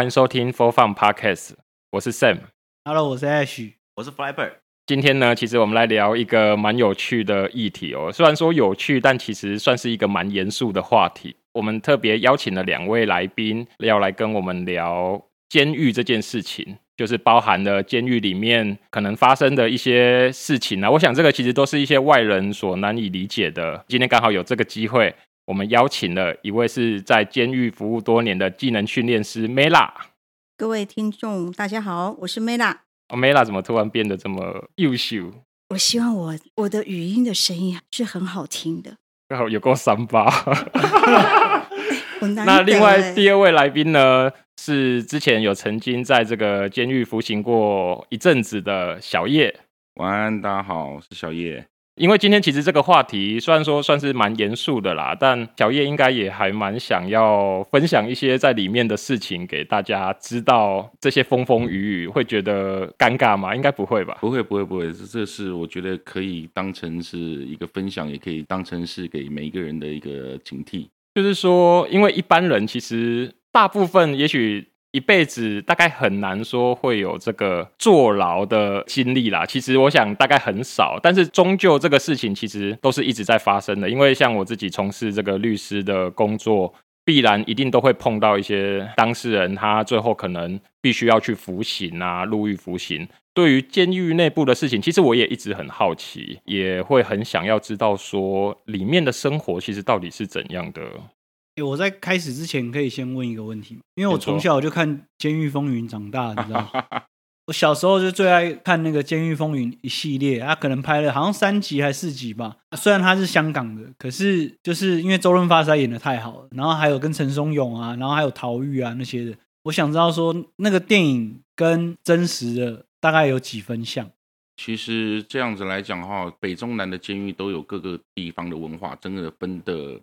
欢迎收听 For Fun Podcast，我是 Sam。Hello，我是 Ash，我是 Flyber。今天呢，其实我们来聊一个蛮有趣的议题哦。虽然说有趣，但其实算是一个蛮严肃的话题。我们特别邀请了两位来宾，要来跟我们聊监狱这件事情，就是包含了监狱里面可能发生的一些事情啊。我想这个其实都是一些外人所难以理解的。今天刚好有这个机会，我们邀请了一位是在监狱服务多年的技能训练师 Mela。各位听众，大家好，我是 Mela。哦，Mela 怎么突然变得这么优秀？我希望我我的语音的声音是很好听的。刚好有够三八。欸、那另外第二位来宾呢，是之前有曾经在这个监狱服刑过一阵子的小叶。晚安，大家好，我是小叶。因为今天其实这个话题虽然说算是蛮严肃的啦，但小叶应该也还蛮想要分享一些在里面的事情给大家知道。这些风风雨雨会觉得尴尬吗？应该不会吧？不会，不会，不会。这这是我觉得可以当成是一个分享，也可以当成是给每一个人的一个警惕。就是说，因为一般人其实大部分也许。一辈子大概很难说会有这个坐牢的经历啦。其实我想大概很少，但是终究这个事情其实都是一直在发生的。因为像我自己从事这个律师的工作，必然一定都会碰到一些当事人，他最后可能必须要去服刑啊，入狱服刑。对于监狱内部的事情，其实我也一直很好奇，也会很想要知道说里面的生活其实到底是怎样的。我在开始之前可以先问一个问题吗？因为我从小就看《监狱风云》长大，你知道吗？我小时候就最爱看那个《监狱风云》一系列，他可能拍了好像三集还是四集吧。虽然他是香港的，可是就是因为周润发实在演的太好了，然后还有跟陈松勇啊，然后还有陶玉啊那些的。我想知道说那个电影跟真实的大概有几分像？其实这样子来讲的话，北中南的监狱都有各个地方的文化，真的分的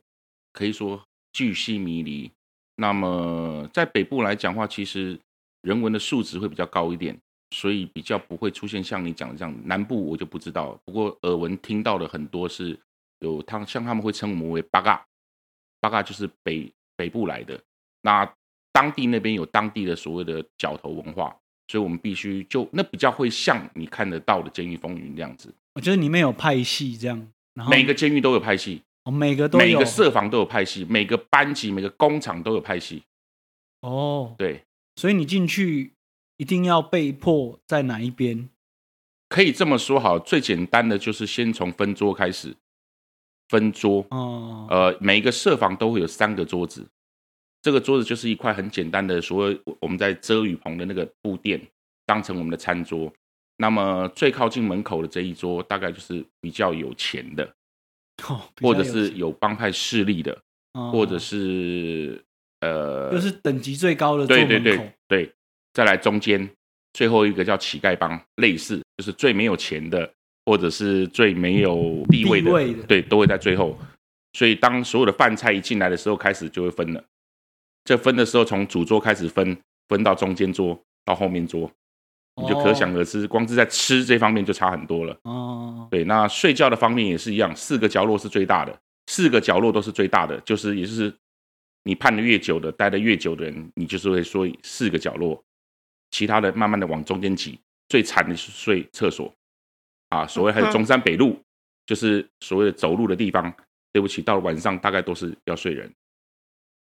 可以说。巨细迷离，那么在北部来讲的话，其实人文的素质会比较高一点，所以比较不会出现像你讲的这样。南部我就不知道，不过耳闻听到的很多是有他像他们会称我们为八嘎，八嘎就是北北部来的。那当地那边有当地的所谓的角头文化，所以我们必须就那比较会像你看得到的监狱风云这样子。我觉得里面有派系这样，然后每个监狱都有派系。每个都有，每个舍房都有派系，每个班级、每个工厂都有派系。哦，对，所以你进去一定要被迫在哪一边？可以这么说好，最简单的就是先从分桌开始，分桌。哦，呃，每一个设房都会有三个桌子，这个桌子就是一块很简单的，所谓我们在遮雨棚的那个布垫，当成我们的餐桌。那么最靠近门口的这一桌，大概就是比较有钱的。哦、或者是有帮派势力的，哦、或者是呃，就是等级最高的。对对对对，再来中间最后一个叫乞丐帮，类似就是最没有钱的，或者是最没有地位的，位的对，都会在最后。所以当所有的饭菜一进来的时候，开始就会分了。这分的时候，从主桌开始分，分到中间桌，到后面桌。你就可想而知，光是在吃这方面就差很多了。哦，对，那睡觉的方面也是一样，四个角落是最大的，四个角落都是最大的，就是也就是你判的越久的，待的越久的人，你就是会说四个角落，其他的慢慢的往中间挤。最惨的是睡厕所，啊，所谓还有中山北路，就是所谓的走路的地方。对不起，到了晚上大概都是要睡人。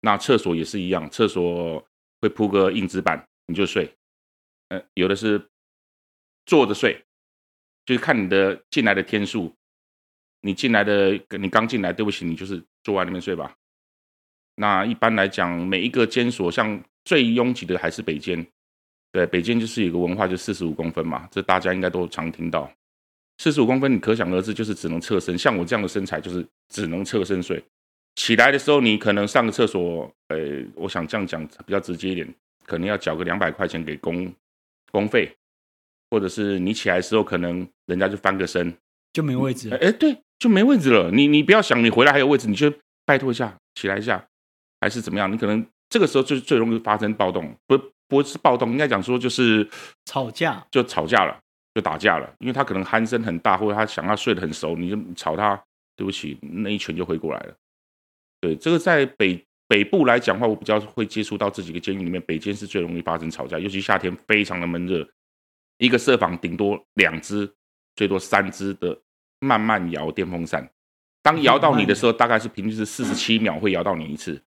那厕所也是一样，厕所会铺个硬纸板，你就睡。呃，有的是坐着睡，就是看你的进来的天数。你进来的，你刚进来，对不起，你就是坐在那边睡吧。那一般来讲，每一个监所，像最拥挤的还是北监。对，北监就是有个文化，就四十五公分嘛，这大家应该都常听到。四十五公分，你可想而知，就是只能侧身。像我这样的身材，就是只能侧身睡。起来的时候，你可能上个厕所，呃，我想这样讲比较直接一点，可能要缴个两百块钱给公。公费，或者是你起来的时候，可能人家就翻个身，就没位置。哎，对，就没位置了。你你不要想，你回来还有位置，你就拜托一下，起来一下，还是怎么样？你可能这个时候就最容易发生暴动，不不是暴动，应该讲说就是吵架，就吵架了，就打架了。因为他可能鼾声很大，或者他想要睡得很熟，你就吵他，对不起，那一拳就挥过来了。对，这个在北北部来讲的话，我比较会接触到这几个监狱里面，北监是最容易发生吵架，尤其夏天非常的闷热，一个舍房顶多两只，最多三只的慢慢摇电风扇，当摇到你的时候，大概是平均是四十七秒会摇到你一次，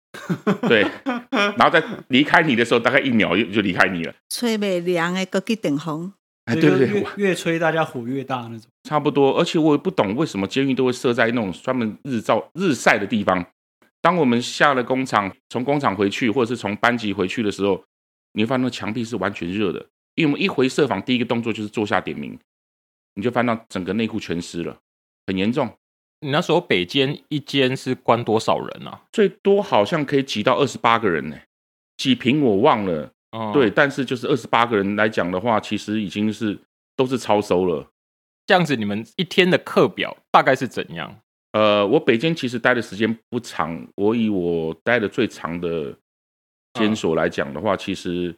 对，然后在离开你的时候，大概一秒就就离开你了。吹袂凉的，搁去等风。哎，对对对，越吹大家火越大那种。差不多，而且我也不懂为什么监狱都会设在那种专门日照日晒的地方。当我们下了工厂，从工厂回去，或者是从班级回去的时候，你会发现那墙壁是完全热的，因为我们一回设防，第一个动作就是坐下点名，你就翻到整个内裤全湿了，很严重。你那时候北间一间是关多少人啊？最多好像可以挤到二十八个人呢，几平我忘了。哦，对，但是就是二十八个人来讲的话，其实已经是都是超收了。这样子，你们一天的课表大概是怎样？呃，我北京其实待的时间不长，我以我待的最长的监所来讲的话，哦，其实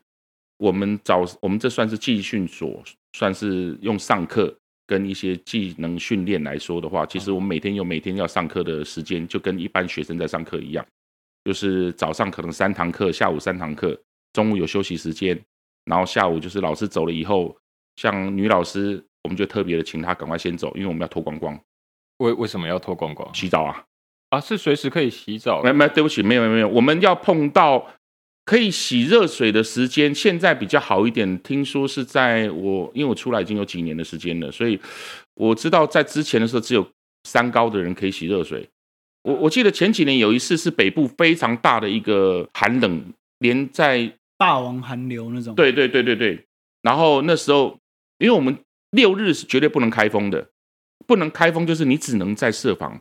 我们早我们这算是技训所，算是用上课跟一些技能训练来说的话，其实我们每天有每天要上课的时间，就跟一般学生在上课一样，就是早上可能三堂课，下午三堂课。中午有休息时间，然后下午就是老师走了以后，像女老师，我们就特别的请她赶快先走，因为我们要脱光光。为为什么要脱光光？洗澡啊？啊，是随时可以洗澡？没没，对不起，没有没有，我们要碰到可以洗热水的时间，现在比较好一点。听说是在我，因为我出来已经有几年的时间了，所以我知道在之前的时候，只有三高的人可以洗热水。我我记得前几年有一次是北部非常大的一个寒冷，连在霸王寒流那种，对对对对对。然后那时候，因为我们六日是绝对不能开封的，不能开封就是你只能在设防，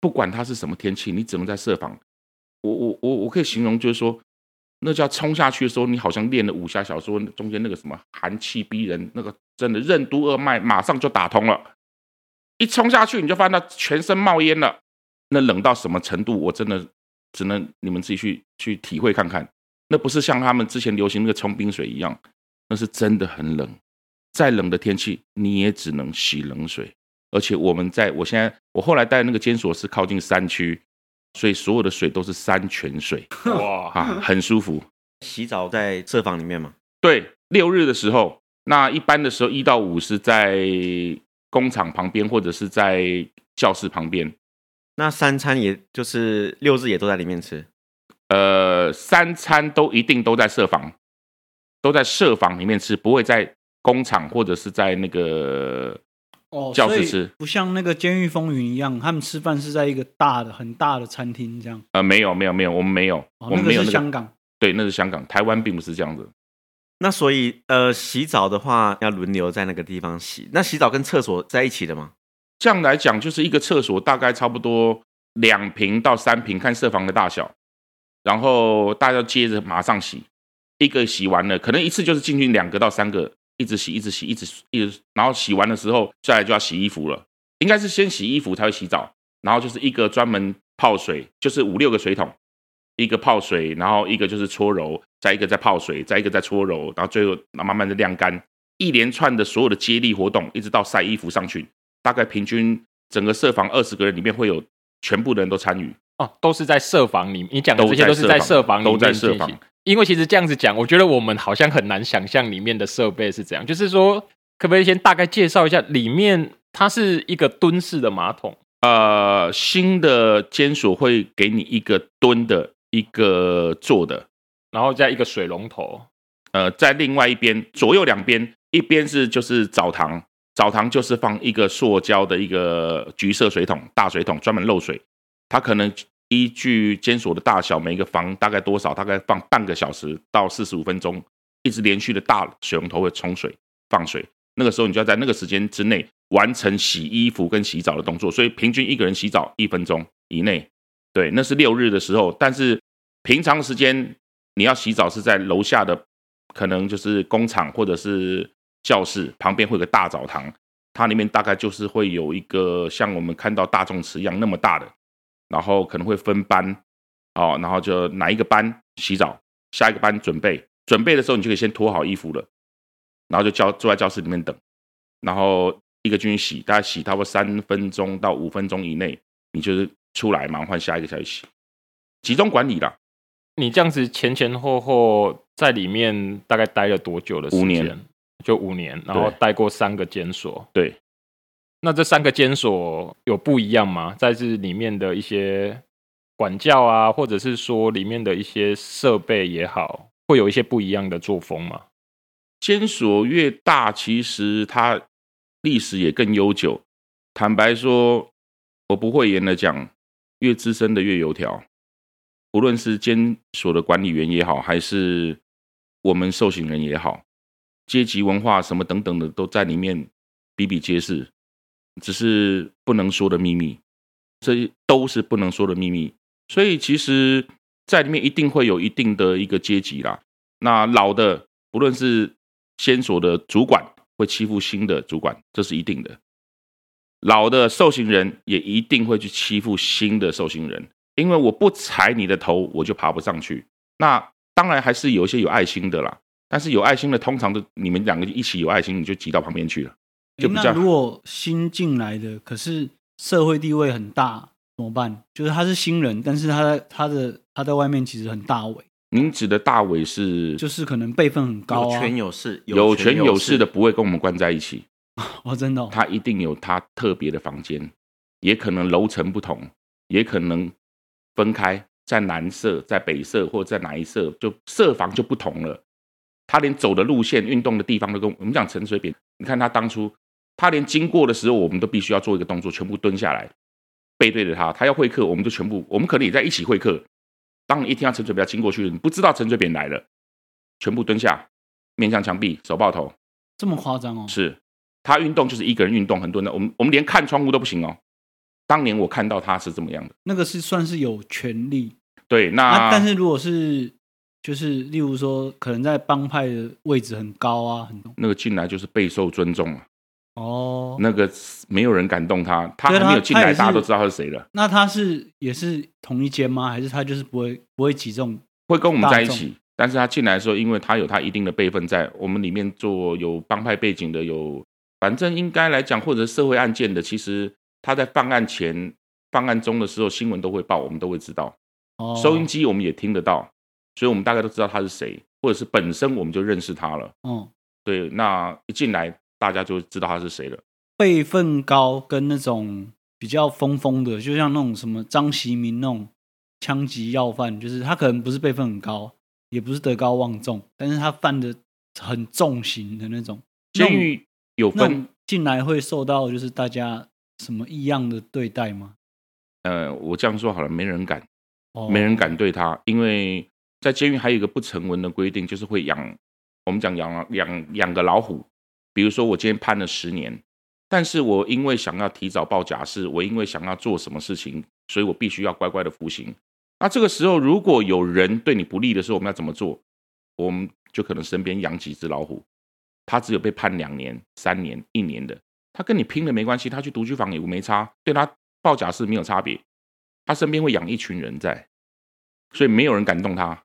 不管它是什么天气，你只能在设防。我我我我可以形容就是说，那叫冲下去的时候，你好像练了武侠小说中间那个什么寒气逼人，那个真的任督二脉马上就打通了。一冲下去，你就发现到全身冒烟了。那冷到什么程度，我真的只能你们自己去去体会看看。那不是像他们之前流行那个冲冰水一样，那是真的很冷。再冷的天气，你也只能洗冷水。而且我们在我现在，我后来带的那个监所是靠近山区，所以所有的水都是山泉水，哇啊，很舒服。洗澡在舍房里面吗？对，六日的时候，那一般的时候一到五是在工厂旁边或者是在教室旁边。那三餐也就是六日也都在里面吃。呃，三餐都一定都在舍房，都在舍房里面吃，不会在工厂或者是在那个哦教室吃，不像那个监狱风云一样，他们吃饭是在一个大的、很大的餐厅这样。呃，没有，没有，没有，我们没有，哦、我们没有、那个、是香港，对，那是香港，台湾并不是这样子。那所以，呃，洗澡的话要轮流在那个地方洗。那洗澡跟厕所在一起的吗？这样来讲，就是一个厕所大概差不多两平到三平，看设房的大小。然后大家接着马上洗，一个洗完了，可能一次就是进去两个到三个，一直洗，一直洗，一直一直，然后洗完的时候，再来就要洗衣服了。应该是先洗衣服才会洗澡，然后就是一个专门泡水，就是五六个水桶，一个泡水，然后一个就是搓揉，再一个再泡水，再一个再搓揉，然后最后慢慢的晾干，一连串的所有的接力活动，一直到晒衣服上去，大概平均整个舍房二十个人里面会有全部的人都参与。哦，都是在舍房里，你讲的这些都是在舍房里面都在。因为其实这样子讲，我觉得我们好像很难想象里面的设备是怎样。就是说，可不可以先大概介绍一下里面？它是一个蹲式的马桶。呃，新的监所会给你一个蹲的，一个坐的，然后再一个水龙头。呃，在另外一边，左右两边，一边是就是澡堂，澡堂就是放一个塑胶的一个橘色水桶，大水桶，专门漏水。它可能依据监所的大小，每一个房大概多少，大概放半个小时到四十五分钟，一直连续的大水龙头会冲水放水。那个时候你就要在那个时间之内完成洗衣服跟洗澡的动作，所以平均一个人洗澡一分钟以内。对，那是六日的时候，但是平常时间你要洗澡是在楼下的，可能就是工厂或者是教室旁边会有个大澡堂，它里面大概就是会有一个像我们看到大众池一样那么大的。然后可能会分班，哦，然后就哪一个班洗澡，下一个班准备，准备的时候你就可以先脱好衣服了，然后就教坐在教室里面等，然后一个军洗，大概洗差不多三分钟到五分钟以内，你就是出来嘛换下一个下去洗，集中管理啦。你这样子前前后后在里面大概待了多久的时间？五年，就五年，然后待过三个监所。对，那这三个监所有不一样吗？在这里面的一些管教啊，或者是说里面的一些设备也好，会有一些不一样的作风吗？监所越大，其实它历史也更悠久。坦白说，我不讳言的讲，越资深的越油条。无论是监所的管理员也好，还是我们受刑人也好，阶级文化什么等等的都在里面比比皆是，只是不能说的秘密，这都是不能说的秘密。所以其实，在里面一定会有一定的一个阶级啦。那老的，不论是先所的主管会欺负新的主管，这是一定的；老的受刑人也一定会去欺负新的受刑人。因为我不踩你的头，我就爬不上去。那当然还是有一些有爱心的啦，但是有爱心的通常都你们两个一起有爱心，你就挤到旁边去了，就比较。那如果新进来的，可是社会地位很大，怎么办？就是他是新人，但是他在他的他在外面其实很大尾。您指的大伟是？就是可能辈分很高，有权有势，有权有势的不会跟我们关在一起。哦，真的哦？他一定有他特别的房间，也可能楼层不同，也可能。分开在南舍，在北舍，或在哪一舍，就舍房就不同了。他连走的路线、运动的地方都跟我们讲陈水扁。你看他当初，他连经过的时候，我们都必须要做一个动作，全部蹲下来，背对着他。他要会客，我们就全部，我们可能也在一起会客。当你一听到陈水扁要经过去，你不知道陈水扁来了，全部蹲下，面向墙壁，手抱头，这么夸张哦？是他运动就是一个人运动，很多人，我们我们连看窗户都不行哦。当年我看到他是怎么样的，那个是算是有权利，对，那、啊、但是如果是就是例如说，可能在帮派的位置很高啊，很那个进来就是备受尊重啊。哦，那个没有人敢动他，他还没有进来，大家都知道他是谁了。那他是也是同一间吗？还是他就是不会不会挤这种？会跟我们在一起，但是他进来的时候，因为他有他一定的辈分在我们里面做有帮派背景的，有反正应该来讲或者社会案件的，其实。他在犯案前、犯案中的时候，新闻都会报，我们都会知道。哦，收音机我们也听得到，所以我们大概都知道他是谁，或者是本身我们就认识他了。哦，对，那一进来大家就知道他是谁了。辈分高跟那种比较疯疯的，就像那种什么张锡民那种枪击要犯，就是他可能不是辈分很高，也不是德高望重，但是他犯的很重刑的那种。监狱有分进来会受到就是大家。什么异样的对待吗？呃，我这样说好了，没人敢，oh. 没人敢对他，因为在监狱还有一个不成文的规定，就是会养，我们讲养养养个老虎。比如说我今天判了十年，但是我因为想要提早报假释，我因为想要做什么事情，所以我必须要乖乖的服刑。那这个时候，如果有人对你不利的时候，我们要怎么做？我们就可能身边养几只老虎，他只有被判两年、三年、一年的。他跟你拼了没关系，他去独居房也没差，对他报假释没有差别。他身边会养一群人在，所以没有人敢动他。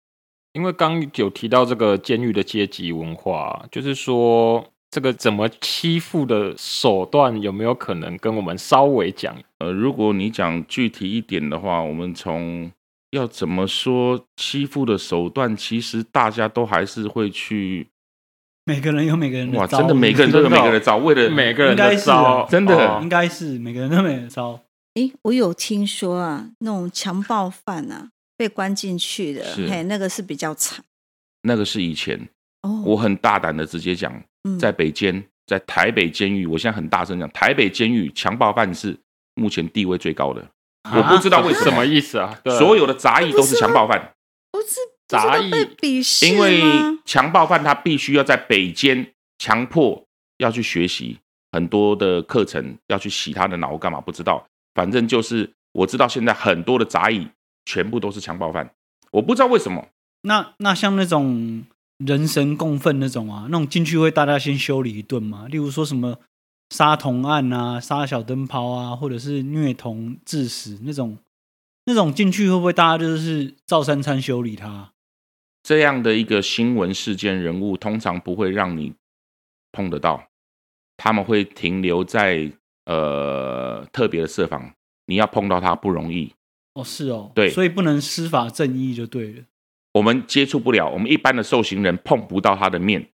因为刚有提到这个监狱的阶级文化，就是说这个怎么欺负的手段有没有可能跟我们稍微讲？呃，如果你讲具体一点的话，我们从要怎么说欺负的手段，其实大家都还是会去。每个人有每个人的招，哇，真的每个人都有每个人的招，为了每个人的招，真的应该是每个人都每个招。诶，我有听说啊，那种强暴犯啊，被关进去的，嘿，那个是比较惨。那个是以前，哦，我很大胆的直接讲，在北监，在台北监狱，我现在很大声讲，台北监狱强暴犯是目前地位最高的。我不知道为什么意思啊，所有的杂役都是强暴犯，不是。杂役，因为强暴犯他必须要在北监强迫要去学习很多的课程，要去洗他的脑干嘛？不知道，反正就是我知道现在很多的杂役全部都是强暴犯，我不知道为什么。那那像那种人神共愤那种啊，那种进去会大家先修理一顿嘛？例如说什么杀童案啊、杀小灯泡啊，或者是虐童致死那种，那种进去会不会大家就是照三餐修理他？这样的一个新闻事件人物，通常不会让你碰得到，他们会停留在呃特别的设防，你要碰到他不容易。哦，是哦，对，所以不能施法正义就对了。我们接触不了，我们一般的受刑人碰不到他的面，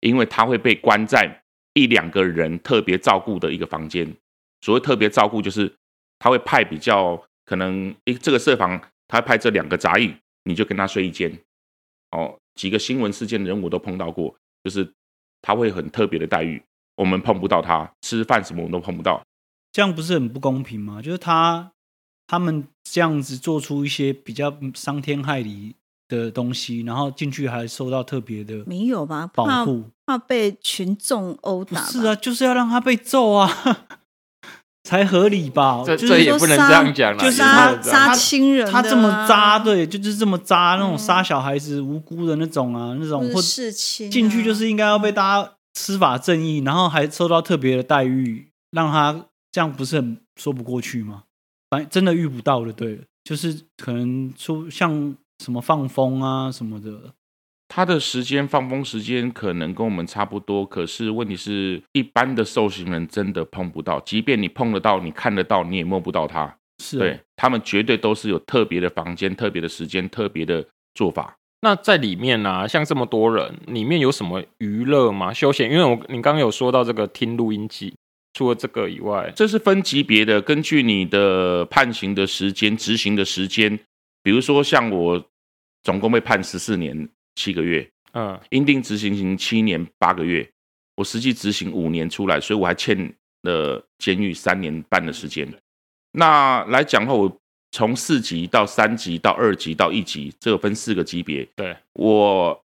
因为他会被关在一两个人特别照顾的一个房间。所谓特别照顾，就是他会派比较可能，诶，这个舍房他会派这两个杂役，你就跟他睡一间。哦，几个新闻事件的人我都碰到过，就是他会很特别的待遇，我们碰不到他，吃饭什么我们都碰不到。这样不是很不公平吗？就是他他们这样子做出一些比较伤天害理的东西，然后进去还受到特别的没有吧？保护怕，被群众殴打？是啊，就是要让他被揍啊，才合理吧？这、就是、这也不能这样讲了，就是杀杀亲人、啊他，他这么渣，对，就是这么渣，那种杀小孩子、嗯、无辜的那种啊，那种或事情、啊、进去就是应该要被大家司法正义，然后还受到特别的待遇，让他。这样不是很说不过去吗？反正真的遇不到的，对，就是可能出像什么放风啊什么的，他的时间放风时间可能跟我们差不多，可是问题是一般的受刑人真的碰不到，即便你碰得到，你看得到，你也摸不到他。是、啊，对，他们绝对都是有特别的房间、特别的时间、特别的做法。那在里面呢、啊，像这么多人，里面有什么娱乐吗？休闲？因为我你刚刚有说到这个听录音机。除了这个以外，这是分级别的，根据你的判刑的时间、执行的时间，比如说像我总共被判十四年七个月，嗯，应定执行刑七年八个月，我实际执行五年出来，所以我还欠了监狱三年半的时间。那来讲的话，我从四级到三级到二级到一级，这个分四个级别。对，我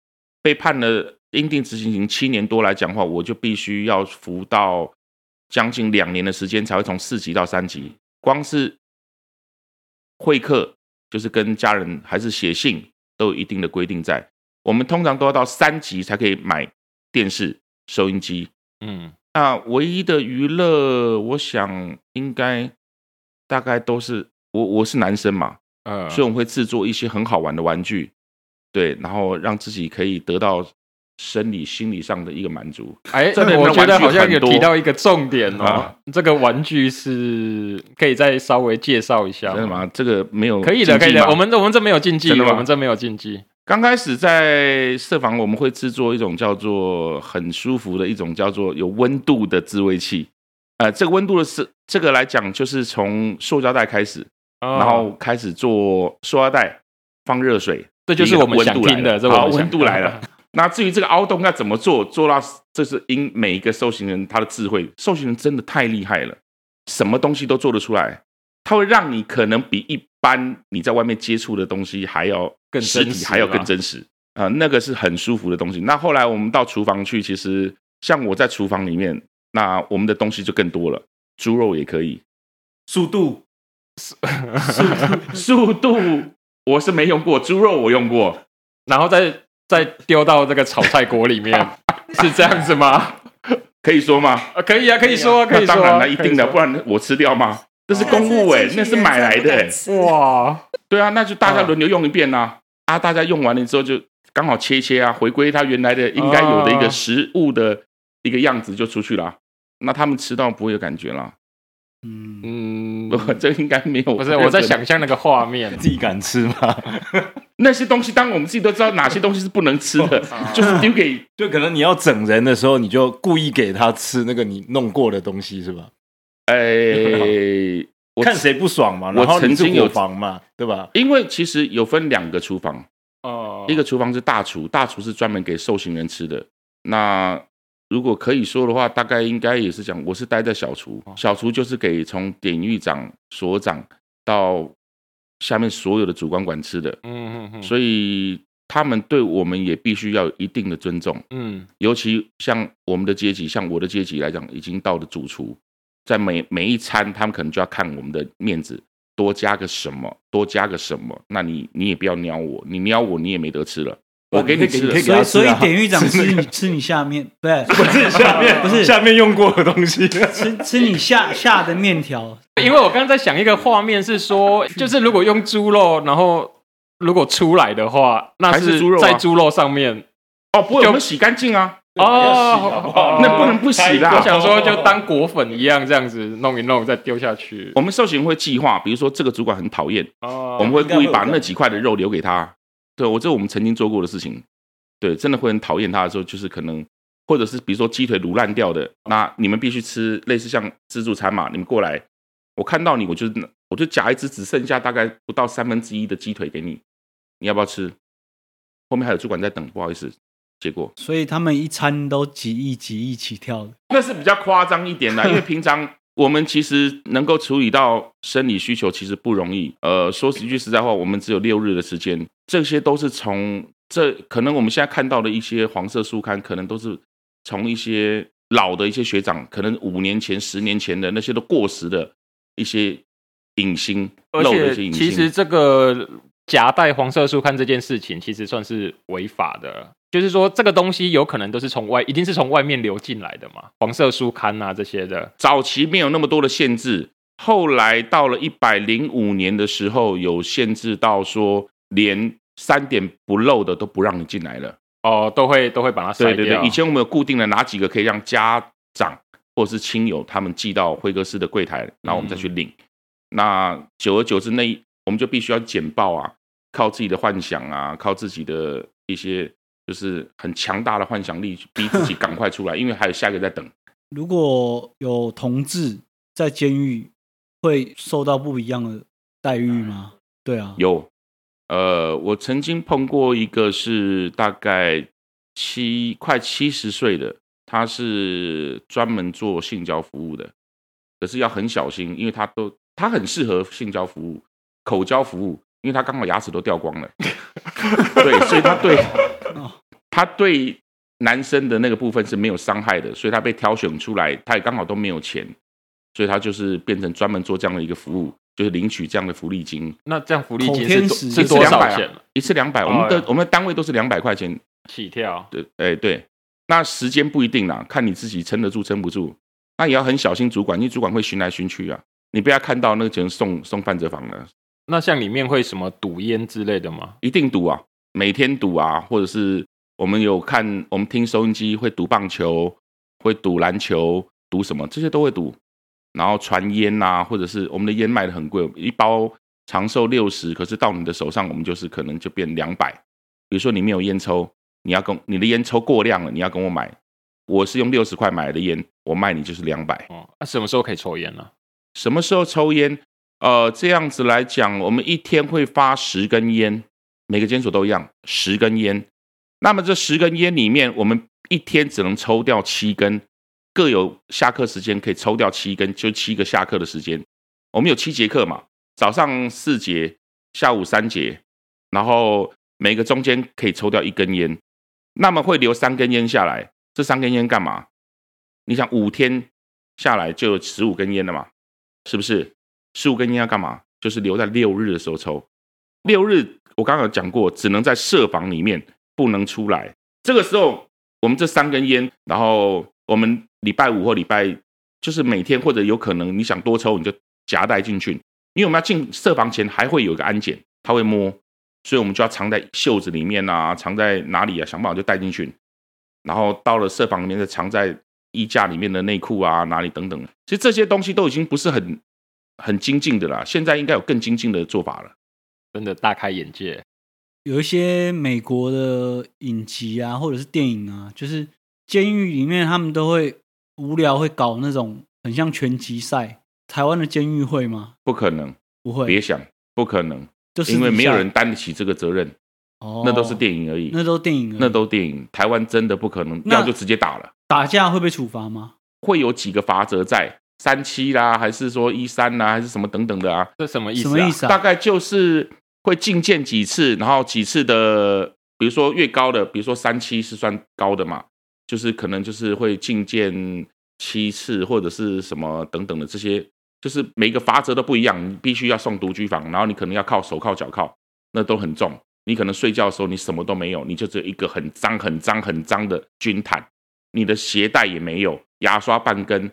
被判了应定执行刑七年多来讲的话，我就必须要服到。将近两年的时间才会从四级到三级，光是会客就是跟家人还是写信都有一定的规定在。我们通常都要到三级才可以买电视、收音机。嗯，那唯一的娱乐，我想应该大概都是我我是男生嘛，嗯，所以我们会制作一些很好玩的玩具，对，然后让自己可以得到。生理、心理上的一个满足。哎，这我觉得好像有提到一个重点哦。啊、这个玩具是可以再稍微介绍一下？真的吗？这个没有，可以的，可以的。我们我们这没有禁忌，我们这没有禁忌。刚开始在设防，我们会制作一种叫做很舒服的一种叫做有温度的自慰器。呃，这个温度的是这个来讲，就是从塑胶袋开始，哦、然后开始做塑胶袋放热水，这就是我们想听的。这好，温度来了。那至于这个凹洞要怎么做，做到这是因每一个受刑人他的智慧，受刑人真的太厉害了，什么东西都做得出来，他会让你可能比一般你在外面接触的东西还要更实体，还要更真实啊、那个是很舒服的东西。那后来我们到厨房去，其实像我在厨房里面，那我们的东西就更多了，猪肉也可以，速度，速速度，我是没用过，猪肉我用过，然后再。再丢到这个炒菜锅里面，是这样子吗？可以说吗？啊，可以啊，可以说，可以说。当然了，一定的，不然我吃掉吗？这是公务哎，那是买来的哎。哇，对啊，那就大家轮流用一遍呐。啊，大家用完了之后就刚好切切啊，回归它原来的应该有的一个食物的一个样子就出去了。那他们吃到不会有感觉了。嗯嗯，不，这应该没有。不是，我在想象那个画面，自己敢吃吗？那些东西，当我们自己都知道哪些东西是不能吃的，就是丢给，就可能你要整人的时候，你就故意给他吃那个你弄过的东西，是吧？哎，看谁不爽嘛。然后我曾经有房嘛，对吧？因为其实有分两个厨房哦，一个厨房是大厨，大厨是专门给受刑人吃的。那如果可以说的话，大概应该也是讲，我是待在小厨，小厨就是给从典狱长、所长到下面所有的主管管吃的，嗯嗯嗯，所以他们对我们也必须要有一定的尊重，嗯，尤其像我们的阶级，像我的阶级来讲，已经到了主厨，在每每一餐，他们可能就要看我们的面子，多加个什么，多加个什么，那你你也不要鸟我，你鸟我，你也没得吃了。我给你吃，所以所以典狱长吃你吃你下面，对，不是下面，不是下面用过的东西，吃吃你下下的面条。因为我刚刚在想一个画面，是说，就是如果用猪肉，然后如果出来的话，那是在猪肉上面。哦，不会，我们洗干净啊。哦，那不能不洗啦。我想说，就当果粉一样，这样子弄一弄，再丢下去。我们受刑会计划，比如说这个主管很讨厌，哦，我们会故意把那几块的肉留给他。对，我这我们曾经做过的事情。对，真的会很讨厌他的时候，就是可能，或者是比如说鸡腿卤烂掉的，那你们必须吃类似像自助餐嘛，你们过来，我看到你，我就我就夹一只只剩下大概不到三分之一的鸡腿给你，你要不要吃？后面还有主管在等，不好意思。结果，所以他们一餐都几亿、几亿起跳的，那是比较夸张一点的。因为平常我们其实能够处理到生理需求，其实不容易。呃，说一句实在话，我们只有六日的时间，这些都是从这可能我们现在看到的一些黄色书刊，可能都是从一些老的一些学长，可能五年前、十年前的那些都过时的一些影星，漏的一些影星。其实这个夹带黄色书刊这件事情，其实算是违法的。就是说，这个东西有可能都是从外，一定是从外面流进来的嘛？黄色书刊啊这些的，早期没有那么多的限制，后来到了一百零五年的时候，有限制到说连三点不漏的都不让你进来了。哦，都会都会把它筛掉。对对对，以前我们有固定的哪几个可以让家长或者是亲友他们寄到辉哥斯的柜台，然后我们再去领。嗯、那久而久之，那我们就必须要简报啊，靠自己的幻想啊，靠自己的一些。就是很强大的幻想力，逼自己赶快出来，因为还有下一个在等。如果有同志在监狱，会受到不一样的待遇吗？对啊，有。呃，我曾经碰过一个是大概七快七十岁的，他是专门做性交服务的，可是要很小心，因为他都他很适合性交服务、口交服务，因为他刚好牙齿都掉光了，对，所以他对。他对男生的那个部分是没有伤害的，所以他被挑选出来，他也刚好都没有钱，所以他就是变成专门做这样的一个服务，就是领取这样的福利金。那这样福利金是多是多少钱？一次两百，我们的我们的单位都是两百块钱起跳。对，哎对，那时间不一定啦，看你自己撑得住撑不住。那也要很小心主管，因为主管会巡来巡去啊，你不要看到那个钱送送犯罪房了。那像里面会什么赌烟之类的吗？一定赌啊，每天赌啊，或者是。我们有看，我们听收音机会赌棒球，会赌篮球，赌什么这些都会赌。然后传烟呐，或者是我们的烟卖的很贵，一包长寿六十，可是到你的手上，我们就是可能就变两百。比如说你没有烟抽，你要跟你的烟抽过量了，你要跟我买，我是用六十块买的烟，我卖你就是两百。哦，那什么时候可以抽烟呢？什么时候抽烟？呃，这样子来讲，我们一天会发十根烟，每个监所都一样，十根烟。那么这十根烟里面，我们一天只能抽掉七根，各有下课时间可以抽掉七根，就七个下课的时间。我们有七节课嘛，早上四节，下午三节，然后每个中间可以抽掉一根烟，那么会留三根烟下来。这三根烟干嘛？你想五天下来就有十五根烟了嘛？是不是？十五根烟要干嘛？就是留在六日的时候抽。六日我刚刚有讲过，只能在舍房里面。不能出来。这个时候，我们这三根烟，然后我们礼拜五或礼拜，就是每天或者有可能你想多抽，你就夹带进去。因为我们要进舍房前还会有一个安检，他会摸，所以我们就要藏在袖子里面啊，藏在哪里啊？想办法就带进去。然后到了舍房里面，再藏在衣架里面的内裤啊，哪里等等。其实这些东西都已经不是很很精进的啦，现在应该有更精进的做法了。真的大开眼界。有一些美国的影集啊，或者是电影啊，就是监狱里面他们都会无聊会搞那种很像拳击赛。台湾的监狱会吗？不可能，不会，别想，不可能，就是因为没有人担得起这个责任。哦，那都是电影而已，那都电影，那都电影。台湾真的不可能，要就直接打了。打架会被处罚吗？会有几个罚则在，三七啦，还是说一三啦，还是什么等等的啊？这什么意思？什么意思啊？大概就是。会进见几次，然后几次的，比如说越高的，比如说三七是算高的嘛，就是可能就是会进见七次或者是什么等等的这些，就是每个法则都不一样，你必须要送独居房，然后你可能要靠手铐脚铐，那都很重，你可能睡觉的时候你什么都没有，你就只有一个很脏很脏很脏的军毯，你的鞋带也没有，牙刷半根，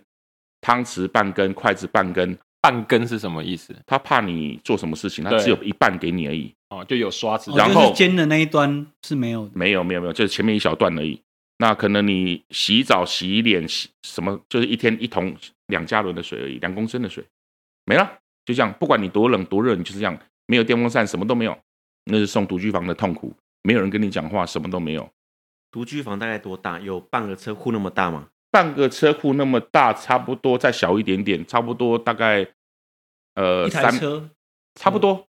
汤匙半根，筷子半根。半根是什么意思？他怕你做什么事情，他只有一半给你而已。哦，就有刷子，然后尖的那一端是没有的，没有没有没有，就是前面一小段而已。那可能你洗澡、洗脸、洗什么，就是一天一桶两加仑的水而已，两公升的水没了，就这样。不管你多冷多热，你就是这样，没有电风扇，什么都没有，那是送独居房的痛苦。没有人跟你讲话，什么都没有。独居房大概多大？有半个车库那么大吗？半个车库那么大，差不多再小一点点，差不多大概呃一台车，差不多，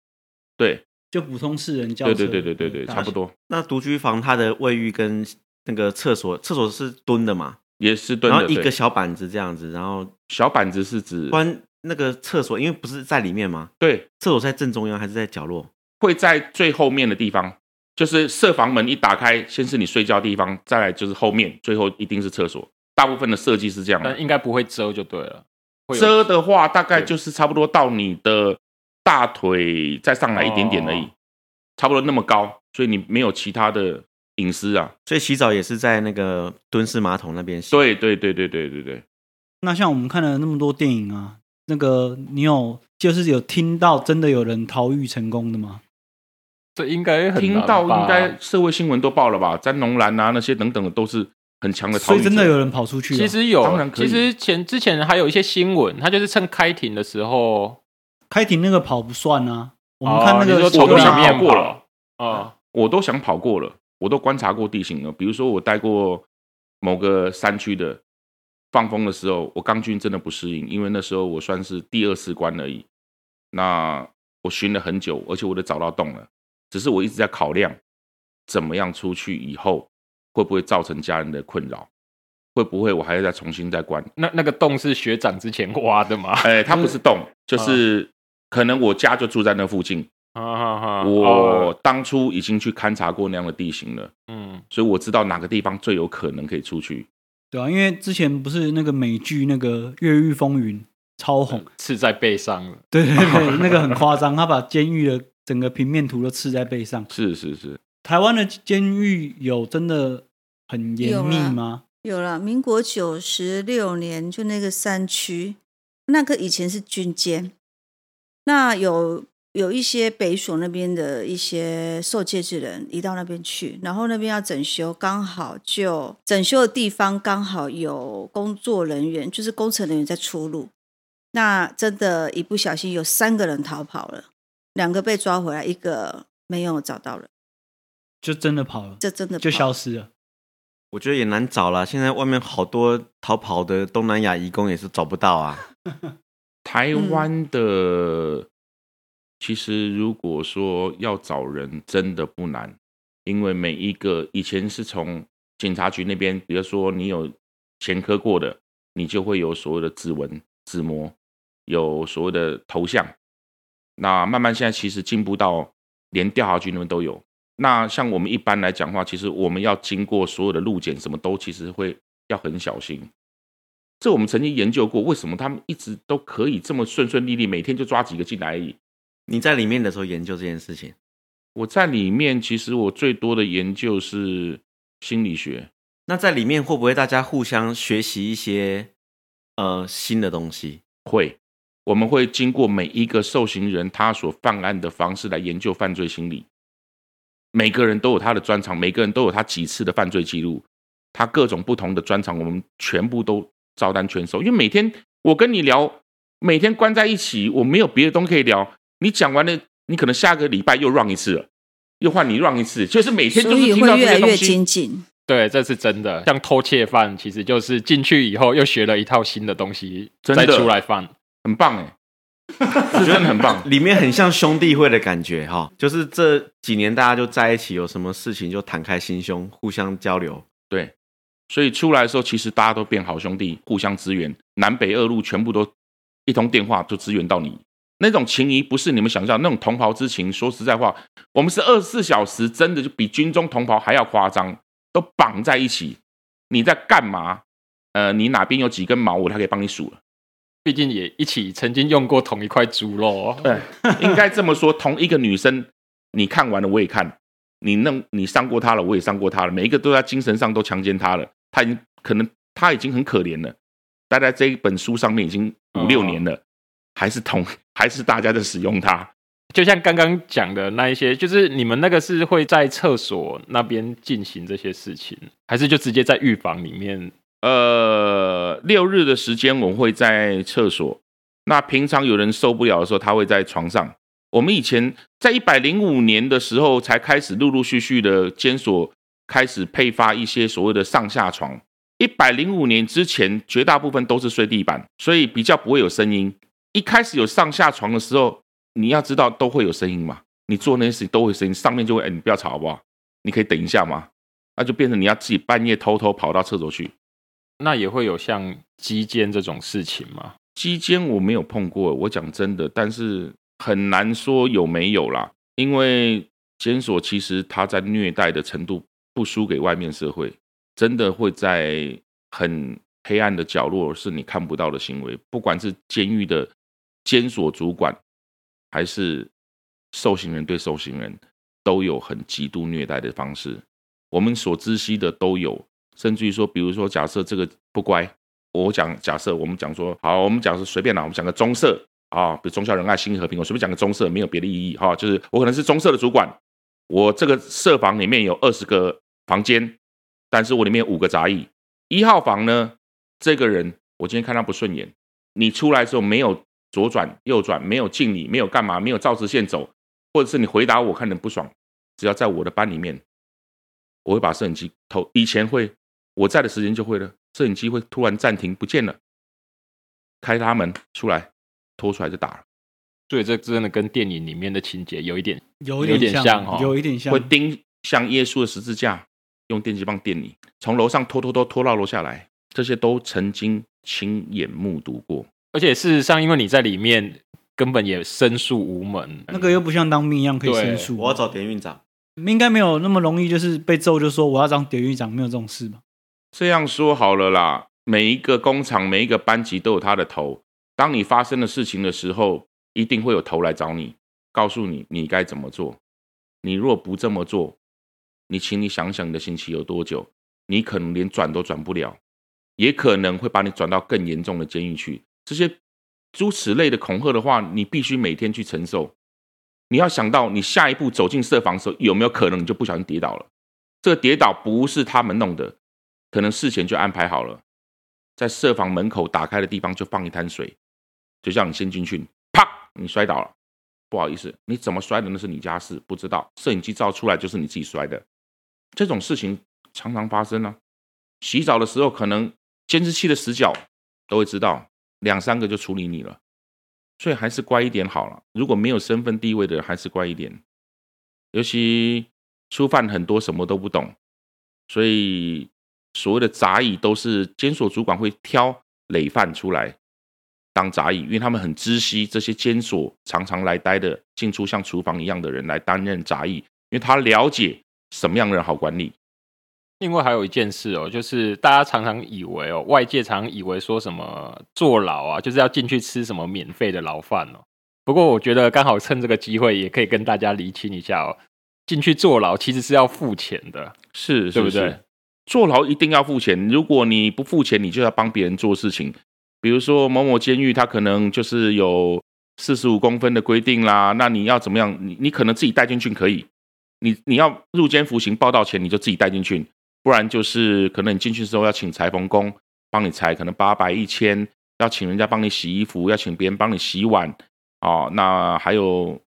对，就普通四人轿车，对对对对对对，差不多。那独居房它的卫浴跟那个厕所，厕所是蹲的嘛？也是蹲的，然后一个小板子这样子，然后小板子是指关那个厕所，因为不是在里面吗？对，厕所在正中央还是在角落？会在最后面的地方。就是设房门一打开，先是你睡觉的地方，再来就是后面，最后一定是厕所。大部分的设计是这样的，但应该不会遮就对了。遮的话，大概就是差不多到你的大腿再上来一点点而已，哦、差不多那么高，所以你没有其他的隐私啊。所以洗澡也是在那个蹲式马桶那边洗。对对对对对对对。那像我们看了那么多电影啊，那个你有就是有听到真的有人逃狱成功的吗？这应该听到，应该社会新闻都报了吧？詹农兰啊，那些等等的都是很强的逃狱。所以真的有人跑出去？其实有，当然可以。其实前之前还有一些新闻，他就是趁开庭的时候，开庭那个跑不算啊。我们看那个，我都想跑过了啊，我都想跑过了，我都观察过地形了。比如说我待过某个山区的放风的时候，我刚军真的不适应，因为那时候我算是第二次关而已。那我寻了很久，而且我都找到洞了。只是我一直在考量，怎么样出去以后会不会造成家人的困扰？会不会我还要再重新再关？那那个洞是学长之前挖的吗？哎，它不是洞，就是可能我家就住在那附近。我当初已经去勘察过那样的地形了，嗯，所以我知道哪个地方最有可能可以出去。对啊，因为之前不是那个美剧那个《越狱风云》超红，刺在背上了。对对对，那个很夸张，他把监狱的。整个平面图都刺在背上。是是是，台湾的监狱有真的很严密吗？有了，民国九十六年就那个山区，那个以前是军监。那有有一些北所那边的一些受戒之人移到那边去，然后那边要整修，刚好就整修的地方刚好有工作人员，就是工程人员在出入。那真的，一不小心有三个人逃跑了。两个被抓回来，一个没有找到人，就真的跑了，就真的就消失了。我觉得也难找了，现在外面好多逃跑的东南亚移工也是找不到啊。台湾的其实如果说要找人，真的不难，因为每一个以前是从警察局那边，比如说你有前科过的，你就会有所谓的指纹、指模，有所谓的头像。那慢慢现在其实进步到连调查局那边都有。那像我们一般来讲话，其实我们要经过所有的路检，什么都其实会要很小心。这我们曾经研究过，为什么他们一直都可以这么顺顺利利，每天就抓几个进来而已。你在里面的时候研究这件事情？我在里面，其实我最多的研究是心理学。那在里面会不会大家互相学习一些呃新的东西？会。我们会经过每一个受刑人他所犯案的方式来研究犯罪心理。每个人都有他的专长，每个人都有他几次的犯罪记录，他各种不同的专长，我们全部都照单全收。因为每天我跟你聊，每天关在一起，我没有别的东西可以聊。你讲完了，你可能下个礼拜又 run 一次了，又换你 run 一次，就是每天都是听到这些东西。所以会越来越精进。对，这是真的。像偷窃犯，其实就是进去以后又学了一套新的东西，再出来犯。很棒哎，我觉得很棒，里面很像兄弟会的感觉哈，就是这几年大家就在一起，有什么事情就敞开心胸，互相交流。对，所以出来的时候，其实大家都变好兄弟，互相支援，南北二路全部都一通电话就支援到你，那种情谊不是你们想象那种同袍之情。说实在话，我们是二十四小时，真的就比军中同袍还要夸张，都绑在一起。你在干嘛？呃，你哪边有几根毛，我还可以帮你数了。毕竟也一起曾经用过同一块 猪肉，对，应该这么说。同一个女生，你看完了我也看，你弄你伤过她了，我也伤过她了，每一个都在精神上都强奸她了。她已经可能她已经很可怜了，待在这一本书上面已经五六年了，还是同 还是大家在使用它。就像刚刚讲的那一些，就是你们那个是会在厕所那边进行这些事情，还是就直接在浴房里面？呃，六日的时间我们会在厕所。那平常有人受不了的时候，他会在床上。我们以前在一百零五年的时候才开始陆陆续续的监所开始配发一些所谓的上下床。一百零五年之前，绝大部分都是睡地板，所以比较不会有声音。一开始有上下床的时候，你要知道都会有声音嘛。你做那些事情都会有声音，上面就会，哎，你不要吵好不好？你可以等一下吗？那就变成你要自己半夜偷偷跑到厕所去。那也会有像鸡奸这种事情吗？鸡奸我没有碰过，我讲真的，但是很难说有没有啦。因为监所其实他在虐待的程度不输给外面社会，真的会在很黑暗的角落是你看不到的行为，不管是监狱的监所主管，还是受刑人对受刑人，都有很极度虐待的方式。我们所知悉的都有，甚至于说，比如说假设这个不乖。我讲假设，我们讲说好，我们讲是随便啦，我们讲个中色啊，比如忠孝仁爱心和平，我随便讲个中色，没有别的意义哈，就是我可能是中色的主管，我这个社房里面有二十个房间，但是我里面有五个杂役，一号房呢，这个人我今天看他不顺眼，你出来的时候没有左转右转，没有敬礼，没有干嘛，没有照直线走，或者是你回答我看你不爽，只要在我的班里面，我会把摄影机投，以前会我在的时间就会了。摄影机会突然暂停不见了，开他门出来，拖出来就打了。所以这真的跟电影里面的情节有一点，有一点像哦，有一点像，会盯像耶稣的十字架，用电击棒电你，从楼上拖拖拖拖到楼下来，这些都曾经亲眼目睹过。而且事实上，因为你在里面根本也申诉无门，那个又不像当兵一样可以申诉。我要找典狱长，应该没有那么容易，就是被揍就说我要当典狱长，没有这种事吧？这样说好了啦，每一个工厂、每一个班级都有他的头。当你发生的事情的时候，一定会有头来找你，告诉你你该怎么做。你若不这么做，你请你想想你的刑期有多久，你可能连转都转不了，也可能会把你转到更严重的监狱去。这些诸此类的恐吓的话，你必须每天去承受。你要想到，你下一步走进舍房的时候，有没有可能你就不小心跌倒了？这个跌倒不是他们弄的。可能事前就安排好了，在舍房门口打开的地方就放一滩水，就叫你先进去。啪，你摔倒了，不好意思，你怎么摔的那是你家事，不知道。摄影机照出来就是你自己摔的，这种事情常常发生啊。洗澡的时候，可能监视器的死角都会知道，两三个就处理你了。所以还是乖一点好了。如果没有身份地位的人，还是乖一点。尤其初犯很多什么都不懂，所以。所谓的杂役都是监所主管会挑累犯出来当杂役，因为他们很知悉这些监所常常来待的进出像厨房一样的人来担任杂役，因为他了解什么样的人好管理。另外还有一件事哦，就是大家常常以为哦，外界常常以为说什么坐牢啊，就是要进去吃什么免费的牢饭哦。不过我觉得刚好趁这个机会，也可以跟大家厘清一下哦，进去坐牢其实是要付钱的，是，对不对？是是坐牢一定要付钱，如果你不付钱，你就要帮别人做事情。比如说某某监狱，它可能就是有四十五公分的规定啦，那你要怎么样？你你可能自己带进去可以，你你要入监服刑报到前，你就自己带进去，不然就是可能你进去的时候要请裁缝工帮你裁，可能八百一千，要请人家帮你洗衣服，要请别人帮你洗碗哦。那还有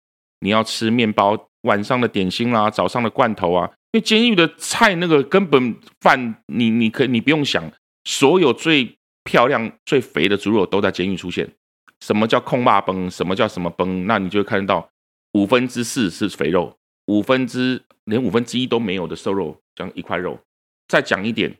你要吃面包，晚上的点心啦，早上的罐头啊。因为监狱的菜那个根本饭，你你可以你不用想，所有最漂亮最肥的猪肉都在监狱出现。什么叫控霸崩？什么叫什么崩？那你就会看到五分之四是肥肉，五分之连五分之一都没有的瘦肉，这样一块肉。再讲一点，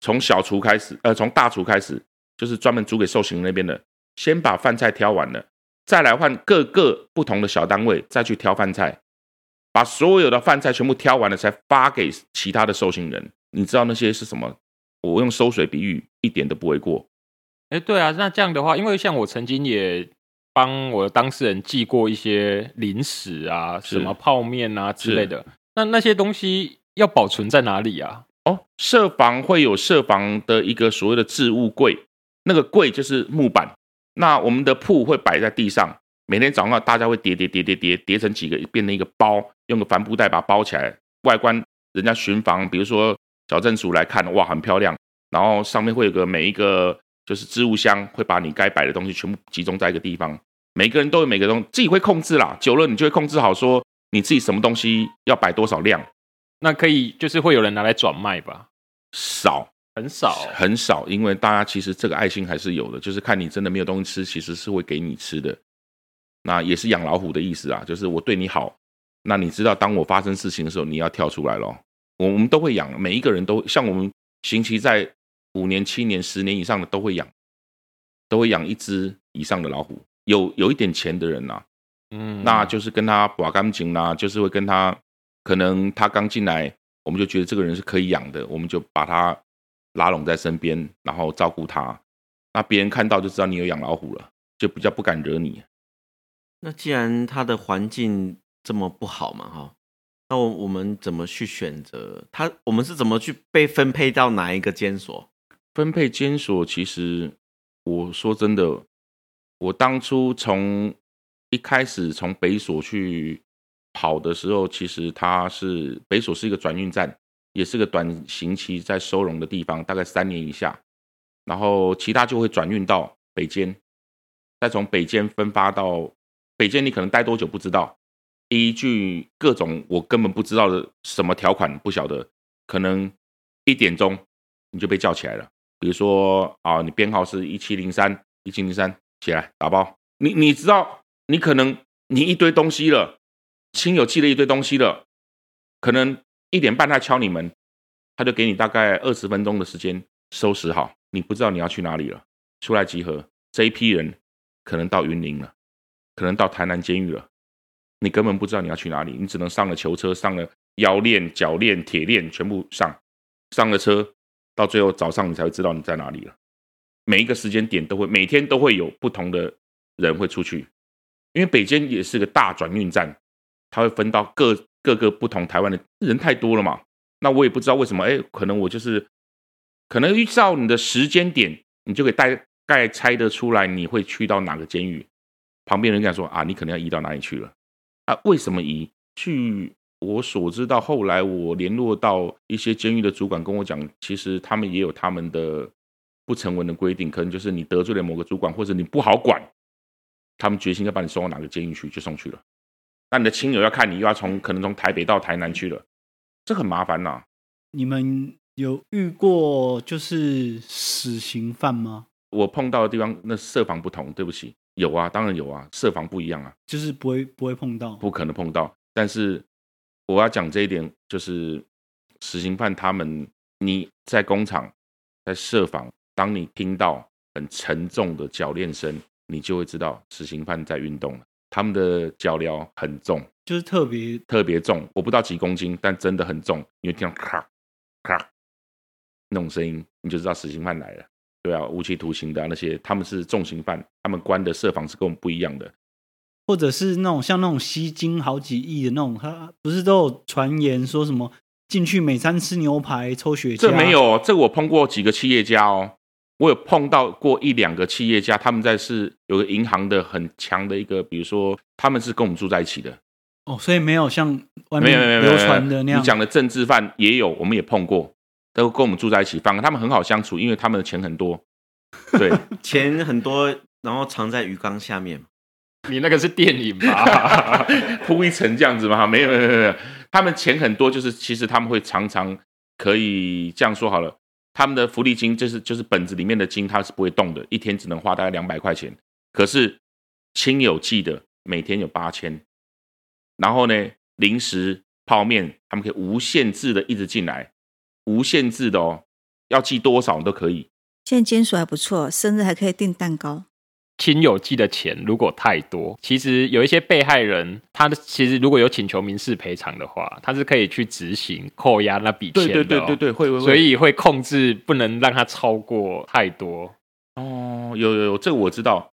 从小厨开始，呃，从大厨开始，就是专门煮给受刑人那边的，先把饭菜挑完了，再来换各个不同的小单位再去挑饭菜。把所有的饭菜全部挑完了，才发给其他的受刑人。你知道那些是什么？我用收水比喻，一点都不为过。哎，对啊，那这样的话，因为像我曾经也帮我的当事人寄过一些零食啊，什么泡面啊之类的。那那些东西要保存在哪里啊？哦，设房会有设房的一个所谓的置物柜，那个柜就是木板。那我们的铺会摆在地上，每天早上大家会叠叠叠叠叠叠成几个，变成一个包，用个帆布袋把它包起来。外观人家巡房，比如说小镇署来看，哇，很漂亮。然后上面会有个每一个就是置物箱，会把你该摆的东西全部集中在一个地方。每个人都有每个东西，自己会控制啦。久了你就会控制好，说你自己什么东西要摆多少量。那可以就是会有人拿来转卖吧？少。很少，很少，因为大家其实这个爱心还是有的，就是看你真的没有东西吃，其实是会给你吃的。那也是养老虎的意思啊，就是我对你好，那你知道当我发生事情的时候，你要跳出来咯。我们都会养，每一个人都像我们刑期在五年、七年、十年以上的都会养，都会养一只以上的老虎。有有一点钱的人呐、啊，嗯，那就是跟他把干净啦，就是会跟他，可能他刚进来，我们就觉得这个人是可以养的，我们就把他。拉拢在身边，然后照顾他，那别人看到就知道你有养老虎了，就比较不敢惹你。那既然他的环境这么不好嘛，哈，那我我们怎么去选择他？我们是怎么去被分配到哪一个监所？分配监所，其实我说真的，我当初从一开始从北所去跑的时候，其实它是北所是一个转运站。也是个短刑期在收容的地方，大概三年以下，然后其他就会转运到北监，再从北监分发到北监，你可能待多久不知道，依据各种我根本不知道的什么条款不晓得，可能一点钟你就被叫起来了，比如说啊，你编号是一七零三一七零三起来打包，你你知道你可能你一堆东西了，亲友寄了一堆东西了，可能。一点半他敲你门，他就给你大概二十分钟的时间收拾好。你不知道你要去哪里了，出来集合。这一批人可能到云林了，可能到台南监狱了，你根本不知道你要去哪里，你只能上了囚车，上了腰链、脚链、铁链，全部上，上了车，到最后早上你才会知道你在哪里了。每一个时间点都会，每天都会有不同的人会出去，因为北监也是个大转运站，他会分到各。各个不同台湾的人太多了嘛，那我也不知道为什么，哎，可能我就是，可能依照你的时间点，你就可以大概猜得出来你会去到哪个监狱。旁边人讲说啊，你可能要移到哪里去了啊？为什么移？据我所知道，后来我联络到一些监狱的主管跟我讲，其实他们也有他们的不成文的规定，可能就是你得罪了某个主管，或者你不好管，他们决心要把你送到哪个监狱去，就送去了。那你的亲友要看你，又要从可能从台北到台南去了，这很麻烦呐、啊。你们有遇过就是死刑犯吗？我碰到的地方那设防不同，对不起，有啊，当然有啊，设防不一样啊，就是不会不会碰到，不可能碰到。但是我要讲这一点，就是死刑犯他们，你在工厂在设防，当你听到很沉重的铰链声，你就会知道死刑犯在运动了。他们的脚镣很重，就是特别特别重，我不知道几公斤，但真的很重。因为听到咔咔那种声音，你就知道死刑犯来了。对啊，无期徒刑的、啊、那些，他们是重刑犯，他们关的设防是跟我们不一样的。或者是那种像那种吸金好几亿的那种，他不是都有传言说什么进去每餐吃牛排、抽雪茄？这没有，这个我碰过几个企业家哦。我有碰到过一两个企业家，他们在是有个银行的很强的一个，比如说他们是跟我们住在一起的。哦，所以没有像外面流传的那样。你讲的政治犯也有，我们也碰过，都跟我们住在一起，反而他们很好相处，因为他们的钱很多。对，钱很多，然后藏在鱼缸下面。你那个是电影吧？铺一层这样子吗？没有没有没有，他们钱很多，就是其实他们会常常可以这样说好了。他们的福利金就是就是本子里面的金，它是不会动的，一天只能花大概两百块钱。可是亲友寄的每天有八千，然后呢，零食泡面他们可以无限制的一直进来，无限制的哦，要寄多少都可以。现在金属还不错，生日还可以订蛋糕。亲友寄的钱如果太多，其实有一些被害人，他的其实如果有请求民事赔偿的话，他是可以去执行扣押那笔钱的、哦。对对对对对，会会会。所以会控制，不能让他超过太多。哦，有有有，这个我知道。